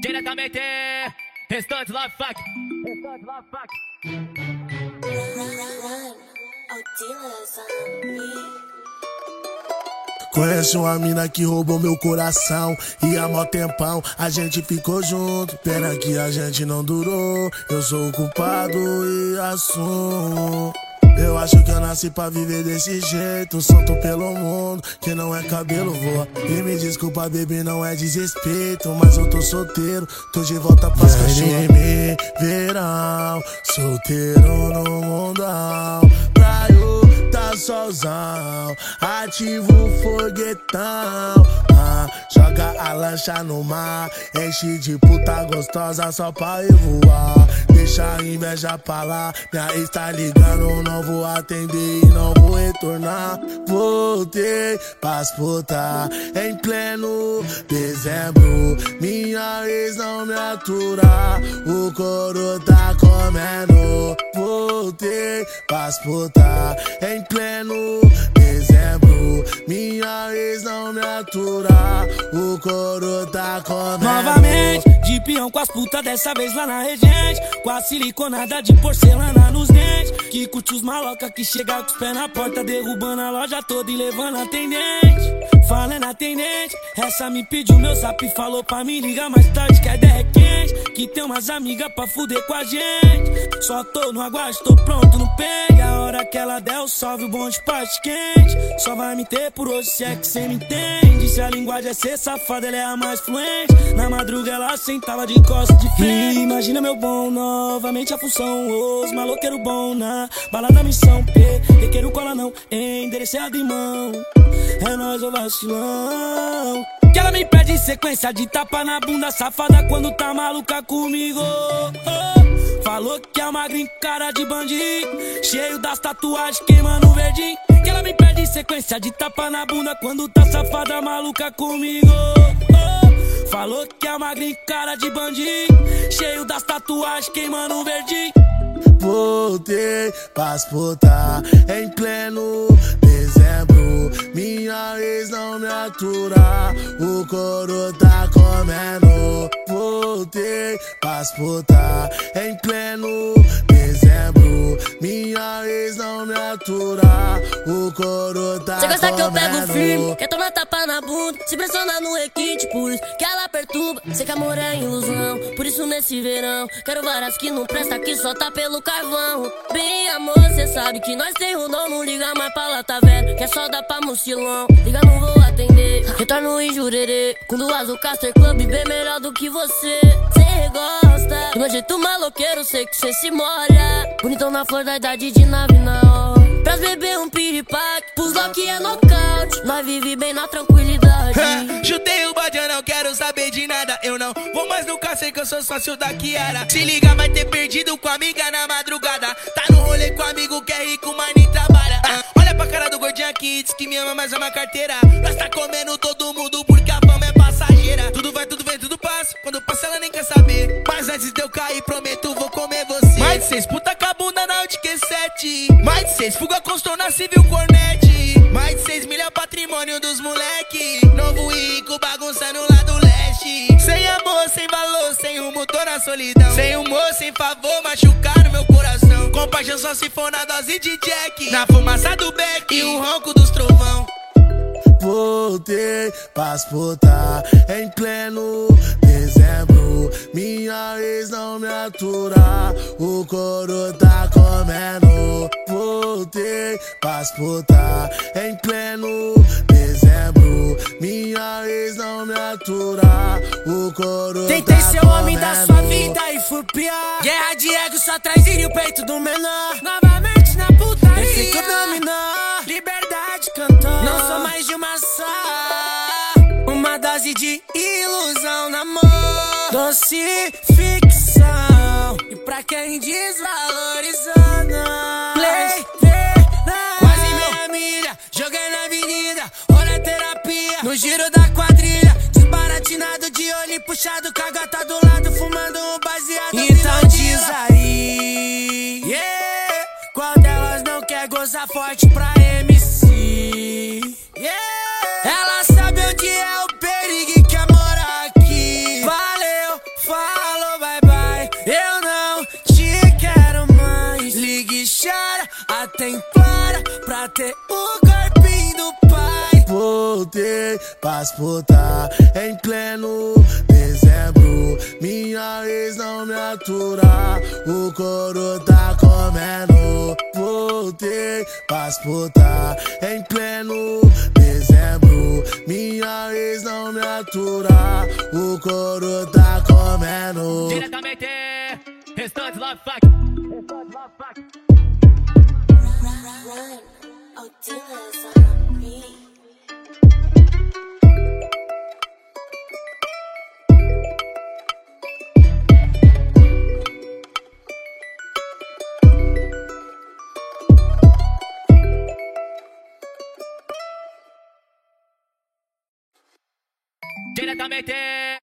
Diretamente, restante love fuck. Restante love fuck. Conhece uma mina que roubou meu coração E há mó tempão a gente ficou junto Pena que a gente não durou Eu sou o culpado e assumo eu acho que eu nasci pra viver desse jeito. Solto pelo mundo, que não é cabelo voa. E me desculpa, baby, não é desrespeito. Mas eu tô solteiro, tô de volta pras cachorras. me verão, solteiro no mundão. Solzão, ativo o foguetão. Ah, joga a lancha no mar, enche de puta gostosa só pra eu voar. Deixa a inveja pra lá, minha ex tá ligando, não vou atender e não vou retornar. Voltei pras puta em pleno dezembro. Minha ex não me atura, o coro tá comendo. Voltei pras puta em pleno dezembro. Minha ex não me atura, o coro tá comendo. Novamente, de peão com as putas, dessa vez lá na regente. Com a siliconada de porcelana nos dentes. Que curte os maloca que chega com os pés na porta, derrubando a loja toda e levando atendente. Falando atendente, essa me pediu meu zap e falou pra me ligar mais tarde que a ideia é. Que tem umas amigas pra fuder com a gente. Só tô no aguardo, tô pronto no pegue. A hora que ela der o salve, o bonde parte quente. Só vai me ter por hoje se é que cê me entende. Se a linguagem é ser safada, ela é a mais fluente. Na madruga ela sentava de costas de frente. Imagina meu bom, novamente a função. Os maloqueiro bom na balada missão P. Requeiro cola não, endereçado em mão. É nós o vacilão. Que ela me pede sequência de tapa na bunda safada quando tá maluca comigo. Oh, falou que é uma cara de bandido, cheio das tatuagens queimando verdinho. Que ela me pede sequência de tapa na bunda quando tá safada maluca comigo. Oh, falou que é uma cara de bandido, cheio das tatuagens queimando verdinho. Voltei pras puta em pleno dezembro. Minha ex não me atura, o coro tá comendo. Voltei pras puta em pleno dezembro. Minha ex não me atura, o coro tá comendo. Cê gosta que eu pego firme, quer tomar tapa na bunda, se pressiona no requinte, por isso que ela perturba. Sei que amor é ilusão, por isso nesse verão quero várias que não presta, que só tá pelo carvão. Bem, amor, cê sabe que nós tem o não liga mais pra tá vendo? Que é só dar pra mochilão. Liga, não Retorno em com duas o Caster Club bem melhor do que você. Cê gosta, do meu jeito maloqueiro, sei que cê se molha. Bonitão na flor da idade de nave na hora. Pra beber um piripaque, pros lock é nocaute. Nós vive bem na tranquilidade. Chutei o bode, eu não quero saber de nada. Eu não vou mais no sei que eu sou sócio da Kiara. Se liga, vai ter perdido com a amiga na madrugada. Tá no rolê com amigo que é rico, mas nem trabalha. Aqui, diz que me ama, mas ama carteira. Nós tá comendo todo mundo porque a fama é passageira. Tudo vai, tudo vem, tudo passa. Quando passa, ela nem quer saber. Mas antes de eu cair, prometo, vou comer você. Mais seis, puta com a bunda na Audi 7 Mais de seis, fuga com na civil cornete. Mais de seis milha patrimônio dos moleque. Novo rico bagunçando lá do leste. Sem amor, sem valor, sem rumo, tô na solidão. Sem humor, sem favor, coração. Compaixão só se for na dose de Jack. Na fumaça do beck e o ronco dos trovão. Voltei pras puta em pleno dezembro. Minha ex não me atura, o coro tá comendo. Voltei pras puta em pleno dezembro. Minha ex não me atura, o coro Tentei tá ser o homem da sua vida e fui pior. Guerra de ego só traz e o peito do menor. Novamente na putaria. Dominou. Liberdade cantou. Não sou mais de uma só. Uma dose de ilusão na mão. Doce ficção. E pra quem desvalorizou, não. Play, não. Quase meia milha. Joguei na avenida terapia. No giro da quadrilha, desbaratinado de olho puxado, com a gata do lado, fumando um baseado. Então diz aí, yeah. qual delas não quer gozar forte pra MC? Yeah. Ela sabe onde é o perigo que quer morar aqui. Valeu, falou, bye bye. Eu não te quero mais. Ligue e chora, até implora pra ter o Voltei pra disputar em pleno dezembro. Minha ex não me atura, o coro tá comendo. Voltei pra disputar em pleno dezembro. Minha ex não me atura, o coro tá comendo. Diretamente, restante love fuck. Restante love fuck. Run, oh, Dylan's on me. 改めて。